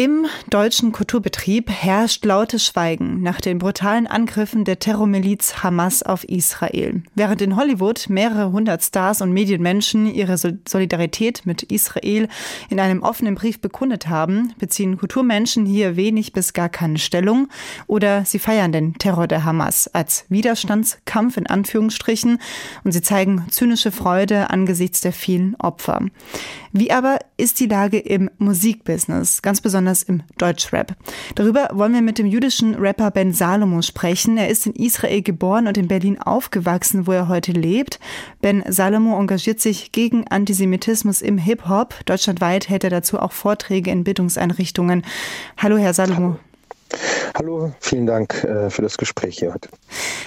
Im deutschen Kulturbetrieb herrscht lautes Schweigen nach den brutalen Angriffen der Terrormiliz Hamas auf Israel. Während in Hollywood mehrere hundert Stars und Medienmenschen ihre Solidarität mit Israel in einem offenen Brief bekundet haben, beziehen Kulturmenschen hier wenig bis gar keine Stellung oder sie feiern den Terror der Hamas als Widerstandskampf in Anführungsstrichen und sie zeigen zynische Freude angesichts der vielen Opfer. Wie aber ist die Lage im Musikbusiness, ganz besonders im Deutschrap? Darüber wollen wir mit dem jüdischen Rapper Ben Salomo sprechen. Er ist in Israel geboren und in Berlin aufgewachsen, wo er heute lebt. Ben Salomo engagiert sich gegen Antisemitismus im Hip-Hop. Deutschlandweit hält er dazu auch Vorträge in Bildungseinrichtungen. Hallo, Herr Salomo. Hallo, vielen Dank äh, für das Gespräch hier heute.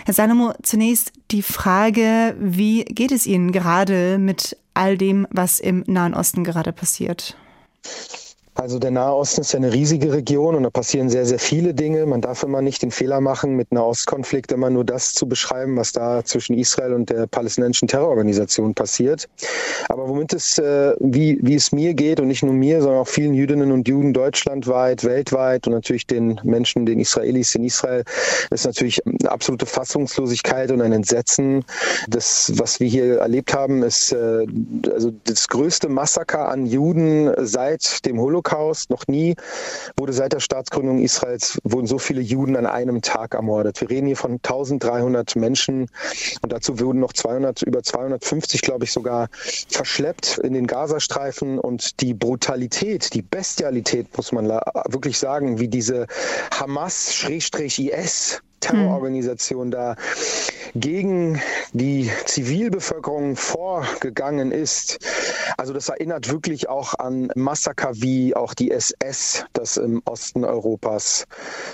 Herr Salomo, zunächst die Frage, wie geht es Ihnen gerade mit all dem, was im Nahen Osten gerade passiert? Also der Nahe Osten ist ja eine riesige Region und da passieren sehr, sehr viele Dinge. Man darf immer nicht den Fehler machen, mit Nahostkonflikt immer nur das zu beschreiben, was da zwischen Israel und der palästinensischen Terrororganisation passiert. Aber womit es, äh, wie, wie es mir geht und nicht nur mir, sondern auch vielen Jüdinnen und Juden deutschlandweit, weltweit und natürlich den Menschen, den Israelis in Israel, ist natürlich eine absolute Fassungslosigkeit und ein Entsetzen. Das, was wir hier erlebt haben, ist äh, also das größte Massaker an Juden seit dem Holocaust Holocaust. Noch nie wurde seit der Staatsgründung Israels wurden so viele Juden an einem Tag ermordet. Wir reden hier von 1300 Menschen und dazu wurden noch 200, über 250, glaube ich, sogar verschleppt in den Gazastreifen und die Brutalität, die Bestialität, muss man wirklich sagen, wie diese Hamas-IS Terrororganisation da gegen die Zivilbevölkerung vorgegangen ist. Also das erinnert wirklich auch an Massaker wie auch die SS das im Osten Europas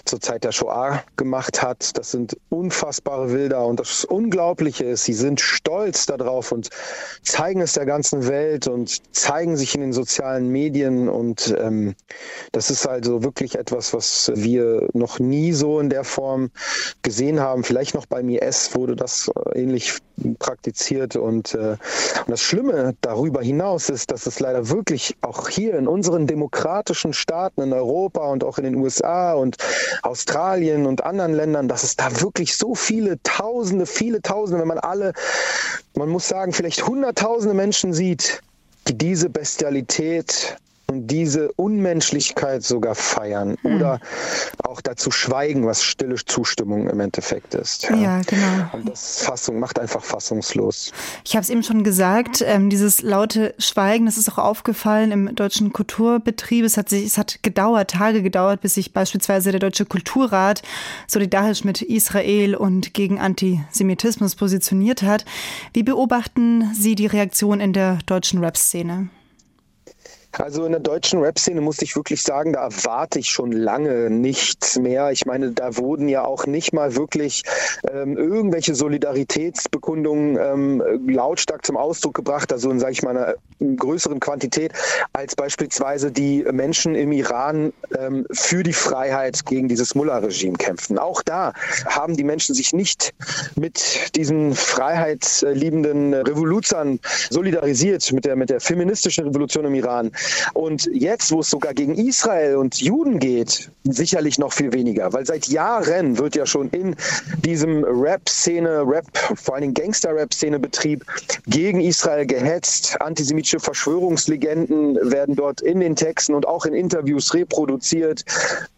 zur Zeit der Shoah gemacht hat. Das sind unfassbare Bilder und das Unglaubliche ist, sie sind stolz darauf und zeigen es der ganzen Welt und zeigen sich in den sozialen Medien und ähm, das ist also wirklich etwas, was wir noch nie so in der Form gesehen haben. Vielleicht noch beim IS wurde das äh, ähnlich praktiziert. Und, äh, und das Schlimme darüber hinaus ist, dass es leider wirklich auch hier in unseren demokratischen Staaten in Europa und auch in den USA und Australien und anderen Ländern, dass es da wirklich so viele Tausende, viele Tausende, wenn man alle, man muss sagen, vielleicht Hunderttausende Menschen sieht, die diese Bestialität und diese Unmenschlichkeit sogar feiern hm. oder auch dazu schweigen, was stille Zustimmung im Endeffekt ist. Ja, ja genau. Und das Fassung macht einfach fassungslos. Ich habe es eben schon gesagt, ähm, dieses laute Schweigen, das ist auch aufgefallen im deutschen Kulturbetrieb. Es hat sich, es hat gedauert, Tage gedauert, bis sich beispielsweise der Deutsche Kulturrat solidarisch mit Israel und gegen Antisemitismus positioniert hat. Wie beobachten Sie die Reaktion in der deutschen Rap-Szene? Also in der deutschen Rap-Szene muss ich wirklich sagen, da erwarte ich schon lange nichts mehr. Ich meine, da wurden ja auch nicht mal wirklich ähm, irgendwelche Solidaritätsbekundungen ähm, lautstark zum Ausdruck gebracht, also in, sage ich mal, einer größeren Quantität, als beispielsweise die Menschen im Iran ähm, für die Freiheit gegen dieses Mullah-Regime kämpfen. Auch da haben die Menschen sich nicht mit diesen freiheitsliebenden Revoluzern solidarisiert, mit der, mit der feministischen Revolution im Iran. Und jetzt, wo es sogar gegen Israel und Juden geht, sicherlich noch viel weniger, weil seit Jahren wird ja schon in diesem Rap-Szene, Rap, vor allen Dingen Gangster-Rap-Szene-Betrieb gegen Israel gehetzt. Antisemitische Verschwörungslegenden werden dort in den Texten und auch in Interviews reproduziert.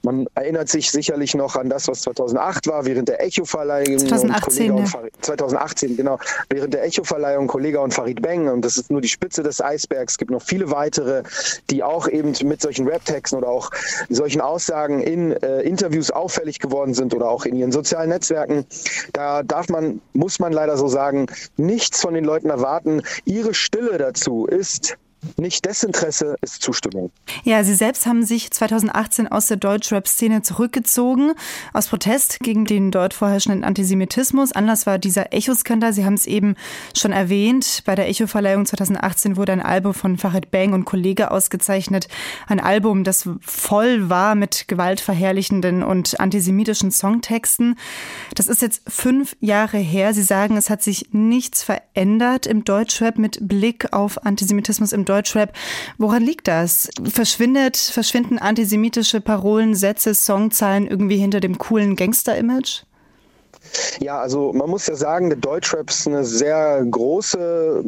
Man erinnert sich sicherlich noch an das, was 2008 war, während der Echo-Verleihung. 2018, ja. 2018, genau. Während der Echo-Verleihung Kollega und Farid Beng. Und das ist nur die Spitze des Eisbergs. Es gibt noch viele weitere die auch eben mit solchen Rap-Texten oder auch solchen Aussagen in äh, Interviews auffällig geworden sind oder auch in ihren sozialen Netzwerken. Da darf man, muss man leider so sagen, nichts von den Leuten erwarten. Ihre Stille dazu ist nicht Desinteresse ist Zustimmung. Ja, Sie selbst haben sich 2018 aus der Deutschrap-Szene zurückgezogen, aus Protest gegen den dort vorherrschenden Antisemitismus. Anlass war dieser Echo-Skandal. Sie haben es eben schon erwähnt. Bei der Echo-Verleihung 2018 wurde ein Album von Farid Bang und Kollege ausgezeichnet. Ein Album, das voll war mit gewaltverherrlichenden und antisemitischen Songtexten. Das ist jetzt fünf Jahre her. Sie sagen, es hat sich nichts verändert im Deutschrap mit Blick auf Antisemitismus im Deutschrap. Woran liegt das? Verschwindet, verschwinden antisemitische Parolen, Sätze, Songzeilen irgendwie hinter dem coolen Gangster-Image? Ja, also man muss ja sagen, der Deutschrap ist eine sehr große,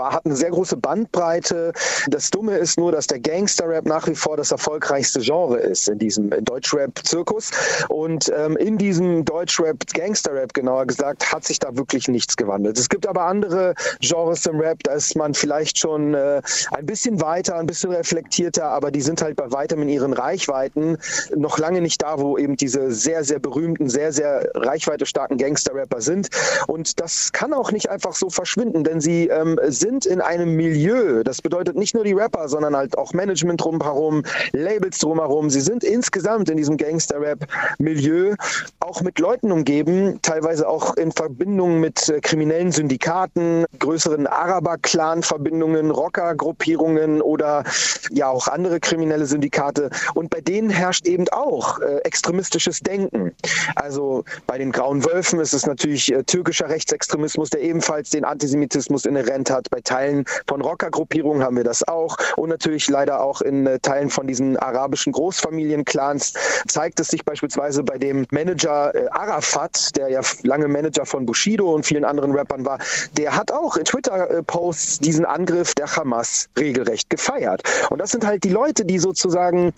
hat eine sehr große Bandbreite. Das Dumme ist nur, dass der Gangster-Rap nach wie vor das erfolgreichste Genre ist in diesem Deutschrap-Zirkus. Und ähm, in diesem Deutschrap, Gangster-Rap genauer gesagt, hat sich da wirklich nichts gewandelt. Es gibt aber andere Genres im Rap, da ist man vielleicht schon äh, ein bisschen weiter, ein bisschen reflektierter, aber die sind halt bei weitem in ihren Reichweiten noch lange nicht da, wo eben diese sehr, sehr berühmten, sehr, sehr reichweite starken Gangster-Rapper sind. Und das kann auch nicht einfach so verschwinden, denn sie ähm, sind in einem Milieu. Das bedeutet nicht nur die Rapper, sondern halt auch Management drumherum, Labels drumherum. Sie sind insgesamt in diesem Gangster-Rap-Milieu auch mit Leuten umgeben, teilweise auch in Verbindung mit äh, kriminellen Syndikaten, größeren Araber-Clan-Verbindungen, Rocker-Gruppierungen oder ja auch andere kriminelle Syndikate. Und bei denen herrscht eben auch äh, extremistisches Denken. Also bei den Grauen Wölfen ist es natürlich äh, türkischer Rechtsextremismus, der ebenfalls den Antisemitismus inhärent hat. Bei Teilen von Rockergruppierungen haben wir das auch. Und natürlich leider auch in äh, Teilen von diesen arabischen Großfamilienclans zeigt es sich beispielsweise bei dem Manager äh, Arafat, der ja lange Manager von Bushido und vielen anderen Rappern war. Der hat auch in Twitter-Posts diesen Angriff der Hamas regelrecht gefeiert. Und das sind halt die Leute, die sozusagen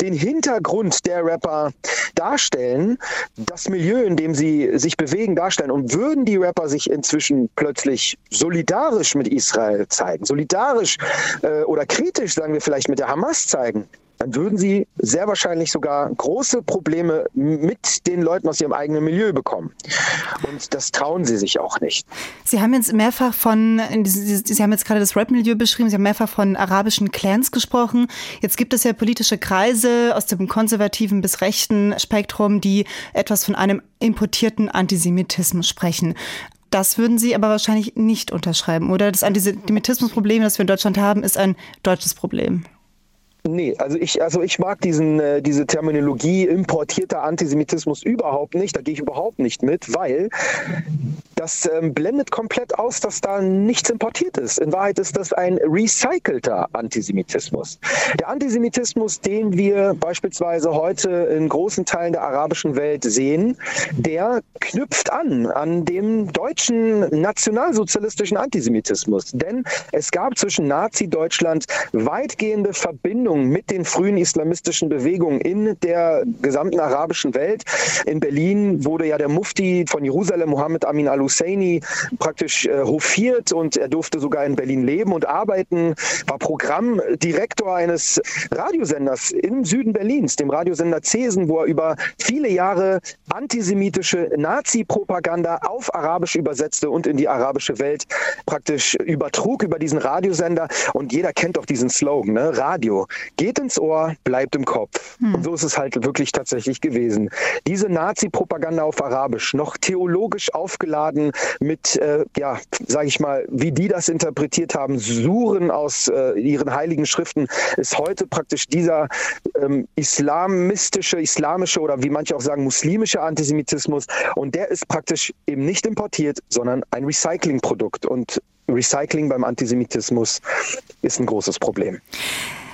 den Hintergrund der Rapper darstellen, das Milieu, in dem sie sich bewegen, darstellen. Und würden die Rapper sich inzwischen plötzlich solidarisch mit Israel zeigen, solidarisch äh, oder kritisch, sagen wir vielleicht, mit der Hamas zeigen, dann würden sie sehr wahrscheinlich sogar große Probleme mit den Leuten aus ihrem eigenen Milieu bekommen. Und das trauen sie sich auch nicht. Sie haben jetzt mehrfach von, Sie haben jetzt gerade das Rap-Milieu beschrieben, Sie haben mehrfach von arabischen Clans gesprochen. Jetzt gibt es ja politische Kreise aus dem konservativen bis rechten Spektrum, die etwas von einem importierten Antisemitismus sprechen. Das würden Sie aber wahrscheinlich nicht unterschreiben, oder? Das Antisemitismusproblem, das wir in Deutschland haben, ist ein deutsches Problem. Nee, also ich, also ich mag diesen, äh, diese Terminologie importierter Antisemitismus überhaupt nicht. Da gehe ich überhaupt nicht mit, weil das ähm, blendet komplett aus, dass da nichts importiert ist. In Wahrheit ist das ein recycelter Antisemitismus. Der Antisemitismus, den wir beispielsweise heute in großen Teilen der arabischen Welt sehen, der knüpft an an dem deutschen nationalsozialistischen Antisemitismus. Denn es gab zwischen Nazi-Deutschland weitgehende Verbindungen Verbindung mit den frühen islamistischen Bewegungen in der gesamten arabischen Welt. In Berlin wurde ja der Mufti von Jerusalem, Mohammed Amin al-Husseini, praktisch äh, hofiert und er durfte sogar in Berlin leben und arbeiten, war Programmdirektor eines Radiosenders im Süden Berlins, dem Radiosender Cesen, wo er über viele Jahre antisemitische Nazi-Propaganda auf Arabisch übersetzte und in die arabische Welt praktisch übertrug über diesen Radiosender. Und jeder kennt doch diesen Slogan, ne? Radio geht ins Ohr, bleibt im Kopf. Hm. Und so ist es halt wirklich tatsächlich gewesen. Diese Nazi-Propaganda auf Arabisch, noch theologisch aufgeladen mit, äh, ja, sage ich mal, wie die das interpretiert haben, Suren aus äh, ihren heiligen Schriften, ist heute praktisch dieser ähm, islamistische, islamische oder wie manche auch sagen, muslimische Antisemitismus. Und der ist praktisch eben nicht importiert, sondern ein Recyclingprodukt. Und Recycling beim Antisemitismus ist ein großes Problem.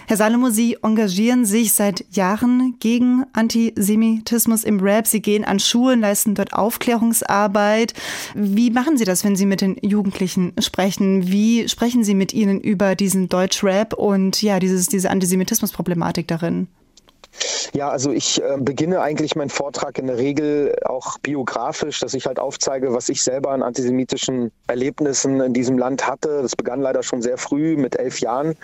Herr Salomo, Sie engagieren sich seit Jahren gegen Antisemitismus im Rap. Sie gehen an Schulen, leisten dort Aufklärungsarbeit. Wie machen Sie das, wenn Sie mit den Jugendlichen sprechen? Wie sprechen Sie mit ihnen über diesen Deutschrap und ja, dieses, diese Antisemitismusproblematik darin? Ja, also ich äh, beginne eigentlich meinen Vortrag in der Regel auch biografisch, dass ich halt aufzeige, was ich selber an antisemitischen Erlebnissen in diesem Land hatte. Das begann leider schon sehr früh mit elf Jahren.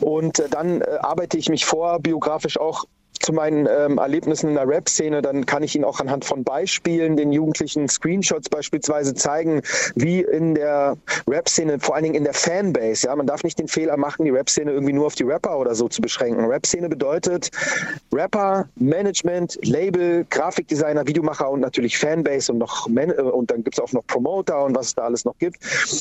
Und äh, dann äh, arbeite ich mich vor, biografisch auch zu meinen ähm, Erlebnissen in der Rap-Szene, dann kann ich Ihnen auch anhand von Beispielen, den Jugendlichen Screenshots beispielsweise zeigen, wie in der Rap-Szene, vor allen Dingen in der Fanbase, ja, man darf nicht den Fehler machen, die Rap-Szene irgendwie nur auf die Rapper oder so zu beschränken. Rap-Szene bedeutet Rapper, Management, Label, Grafikdesigner, Videomacher und natürlich Fanbase und noch Man äh, und dann gibt es auch noch Promoter und was es da alles noch gibt.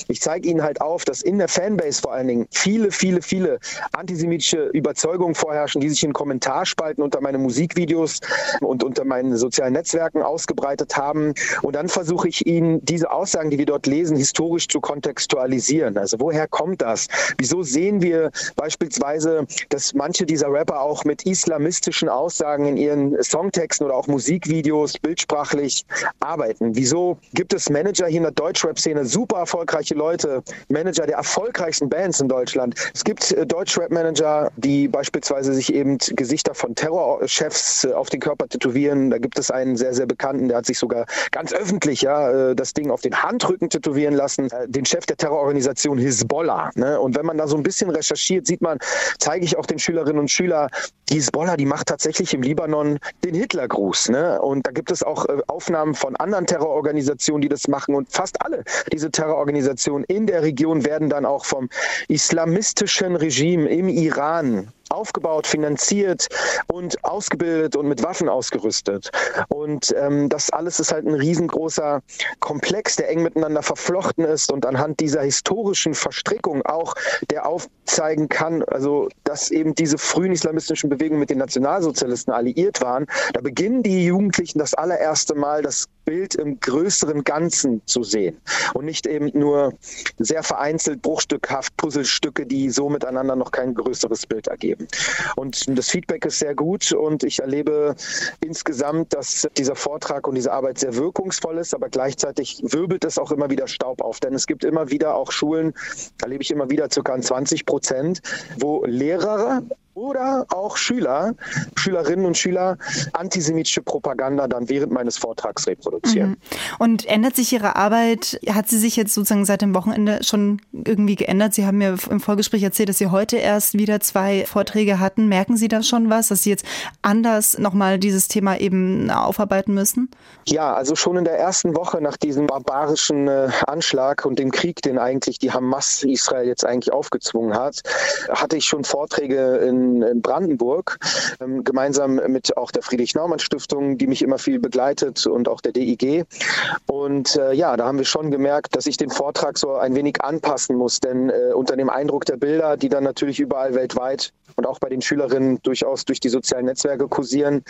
Ich zeige Ihnen halt auf, dass in der Fanbase vor allen Dingen viele, viele, viele antisemitische Überzeugungen vorherrschen, die sich in Kommentarspalten unter meine Musikvideos und unter meinen sozialen Netzwerken ausgebreitet haben. Und dann versuche ich ihnen diese Aussagen, die wir dort lesen, historisch zu kontextualisieren. Also woher kommt das? Wieso sehen wir beispielsweise, dass manche dieser Rapper auch mit islamistischen Aussagen in ihren Songtexten oder auch Musikvideos bildsprachlich arbeiten? Wieso gibt es Manager hier in der Deutschrap-Szene, super erfolgreiche Leute, Manager der erfolgreichsten Bands in Deutschland? Es gibt äh, Deutschrap-Manager, die beispielsweise sich eben Gesichter von Terrorchefs äh, auf den Körper tätowieren. Da gibt es einen sehr, sehr bekannten, der hat sich sogar ganz öffentlich ja, äh, das Ding auf den Handrücken tätowieren lassen, den Chef der Terrororganisation Hisbollah. Ne? Und wenn man da so ein bisschen recherchiert, sieht man, zeige ich auch den Schülerinnen und Schülern, die Hisbollah, die macht tatsächlich im Libanon den Hitlergruß. Ne? Und da gibt es auch Aufnahmen von anderen Terrororganisationen, die das machen. Und fast alle diese Terrororganisationen in der Region werden dann auch vom islamistischen Regime im Iran aufgebaut, finanziert und ausgebildet und mit Waffen ausgerüstet. Und ähm, das alles ist halt ein riesengroßer Komplex, der eng miteinander verflochten ist und anhand dieser historischen Verstrickung auch, der aufzeigen kann, also dass eben diese frühen islamistischen Bewegungen mit den Nationalsozialisten alliiert waren. Da beginnen die Jugendlichen das allererste Mal das Bild im größeren Ganzen zu sehen und nicht eben nur sehr vereinzelt, bruchstückhaft Puzzlestücke, die so miteinander noch kein größeres Bild ergeben. Und das Feedback ist sehr gut und ich erlebe insgesamt, dass dieser Vortrag und diese Arbeit sehr wirkungsvoll ist, aber gleichzeitig wirbelt es auch immer wieder Staub auf, denn es gibt immer wieder auch Schulen, erlebe ich immer wieder circa 20 Prozent, wo Lehrer oder auch Schüler, Schülerinnen und Schüler antisemitische Propaganda dann während meines Vortrags reproduzieren. Mhm. Und ändert sich Ihre Arbeit? Hat sie sich jetzt sozusagen seit dem Wochenende schon irgendwie geändert? Sie haben mir im Vorgespräch erzählt, dass Sie heute erst wieder zwei Vorträge hatten. Merken Sie da schon was, dass Sie jetzt anders nochmal dieses Thema eben aufarbeiten müssen? Ja, also schon in der ersten Woche nach diesem barbarischen äh, Anschlag und dem Krieg, den eigentlich die Hamas Israel jetzt eigentlich aufgezwungen hat, hatte ich schon Vorträge in in, Brandenburg, ähm, gemeinsam mit auch der Friedrich-Naumann-Stiftung, die mich immer viel begleitet und auch der DIG. Und äh, ja, da haben wir schon gemerkt, dass ich den Vortrag so ein wenig anpassen muss, denn äh, unter dem Eindruck der Bilder, die dann natürlich überall weltweit und auch bei den Schülerinnen durchaus durch die sozialen Netzwerke kursieren,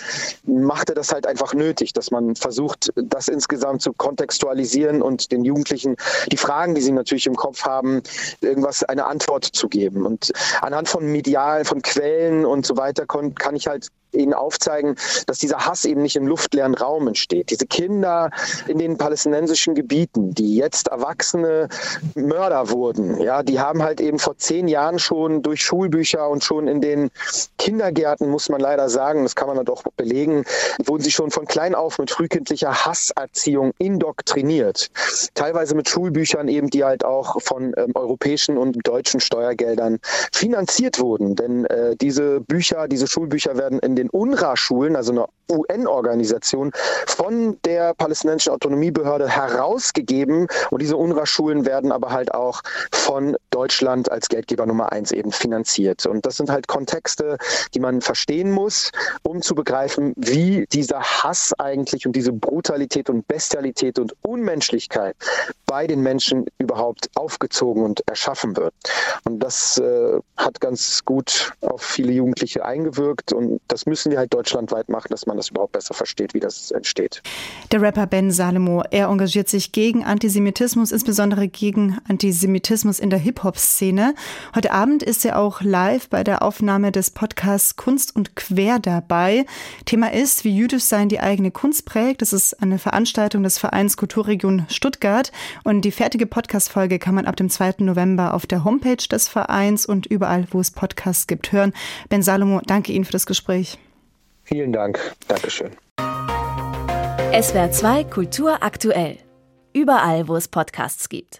machte das halt einfach nötig, dass man versucht, das insgesamt zu kontextualisieren und den Jugendlichen die Fragen, die sie natürlich im Kopf haben, irgendwas, eine Antwort zu geben. Und anhand von medial, von Quellen und so weiter kann ich halt ihnen aufzeigen, dass dieser Hass eben nicht im luftleeren Raum entsteht. Diese Kinder in den palästinensischen Gebieten, die jetzt erwachsene Mörder wurden, ja, die haben halt eben vor zehn Jahren schon durch Schulbücher und schon in den Kindergärten, muss man leider sagen, das kann man dann doch belegen, wurden sie schon von klein auf mit frühkindlicher Hasserziehung indoktriniert. Teilweise mit Schulbüchern eben, die halt auch von ähm, europäischen und deutschen Steuergeldern finanziert wurden. Denn äh, diese Bücher, diese Schulbücher werden in den den UNRWA-Schulen, also einer UN-Organisation, von der palästinensischen Autonomiebehörde herausgegeben. Und diese UNRWA-Schulen werden aber halt auch von Deutschland als Geldgeber Nummer eins eben finanziert. Und das sind halt Kontexte, die man verstehen muss, um zu begreifen, wie dieser Hass eigentlich und diese Brutalität und Bestialität und Unmenschlichkeit bei den Menschen überhaupt aufgezogen und erschaffen wird. Und das äh, hat ganz gut auf viele Jugendliche eingewirkt und das müssen wir halt deutschlandweit machen, dass man das überhaupt besser versteht, wie das entsteht. Der Rapper Ben Salomo, er engagiert sich gegen Antisemitismus, insbesondere gegen Antisemitismus in der Hip-Hop-Szene. Heute Abend ist er auch live bei der Aufnahme des Podcasts Kunst und Quer dabei. Thema ist, wie jüdisch sein die eigene Kunst prägt. Das ist eine Veranstaltung des Vereins Kulturregion Stuttgart. Und die fertige Podcast-Folge kann man ab dem 2. November auf der Homepage des Vereins und überall, wo es Podcasts gibt, hören. Ben Salomo, danke Ihnen für das Gespräch. Vielen Dank. Dankeschön. SWR 2 Kultur aktuell. Überall, wo es Podcasts gibt.